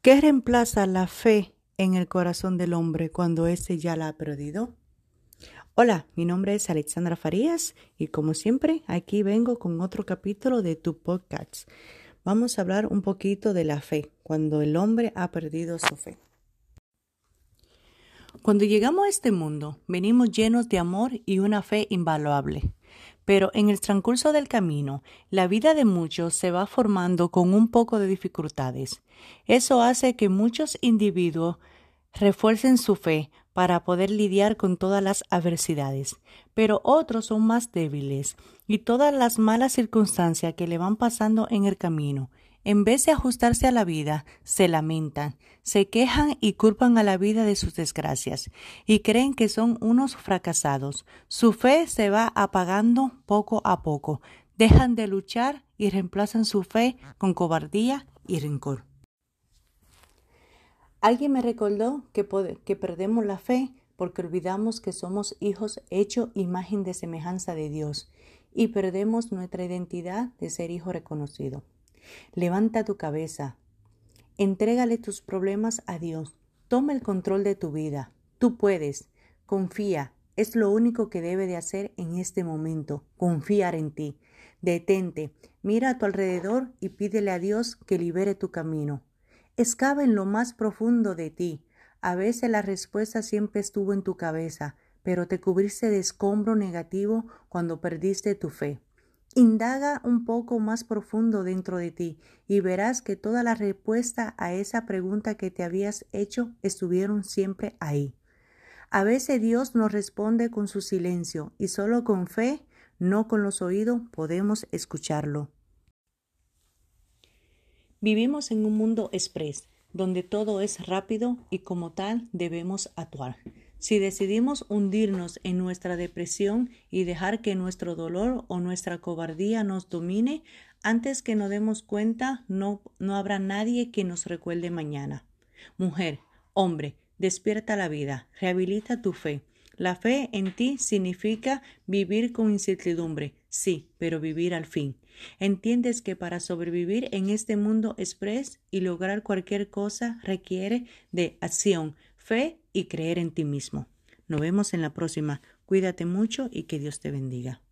¿Qué reemplaza la fe en el corazón del hombre cuando éste ya la ha perdido? Hola, mi nombre es Alexandra Farías y como siempre aquí vengo con otro capítulo de tu podcast. Vamos a hablar un poquito de la fe, cuando el hombre ha perdido su fe. Cuando llegamos a este mundo, venimos llenos de amor y una fe invaluable. Pero en el transcurso del camino, la vida de muchos se va formando con un poco de dificultades. Eso hace que muchos individuos refuercen su fe para poder lidiar con todas las adversidades, pero otros son más débiles y todas las malas circunstancias que le van pasando en el camino en vez de ajustarse a la vida, se lamentan, se quejan y culpan a la vida de sus desgracias, y creen que son unos fracasados. Su fe se va apagando poco a poco, dejan de luchar y reemplazan su fe con cobardía y rencor. Alguien me recordó que, que perdemos la fe porque olvidamos que somos hijos hecho imagen de semejanza de Dios y perdemos nuestra identidad de ser hijo reconocido. Levanta tu cabeza. Entrégale tus problemas a Dios. Toma el control de tu vida. Tú puedes. Confía. Es lo único que debe de hacer en este momento. Confiar en ti. Detente. Mira a tu alrededor y pídele a Dios que libere tu camino. Excava en lo más profundo de ti. A veces la respuesta siempre estuvo en tu cabeza, pero te cubriste de escombro negativo cuando perdiste tu fe. Indaga un poco más profundo dentro de ti y verás que toda la respuesta a esa pregunta que te habías hecho estuvieron siempre ahí. A veces Dios nos responde con su silencio y solo con fe, no con los oídos, podemos escucharlo. Vivimos en un mundo express, donde todo es rápido y como tal debemos actuar. Si decidimos hundirnos en nuestra depresión y dejar que nuestro dolor o nuestra cobardía nos domine, antes que nos demos cuenta, no, no habrá nadie que nos recuerde mañana. Mujer, hombre, despierta la vida, rehabilita tu fe. La fe en ti significa vivir con incertidumbre, sí, pero vivir al fin. Entiendes que para sobrevivir en este mundo express y lograr cualquier cosa requiere de acción, fe y creer en ti mismo. Nos vemos en la próxima. Cuídate mucho y que Dios te bendiga.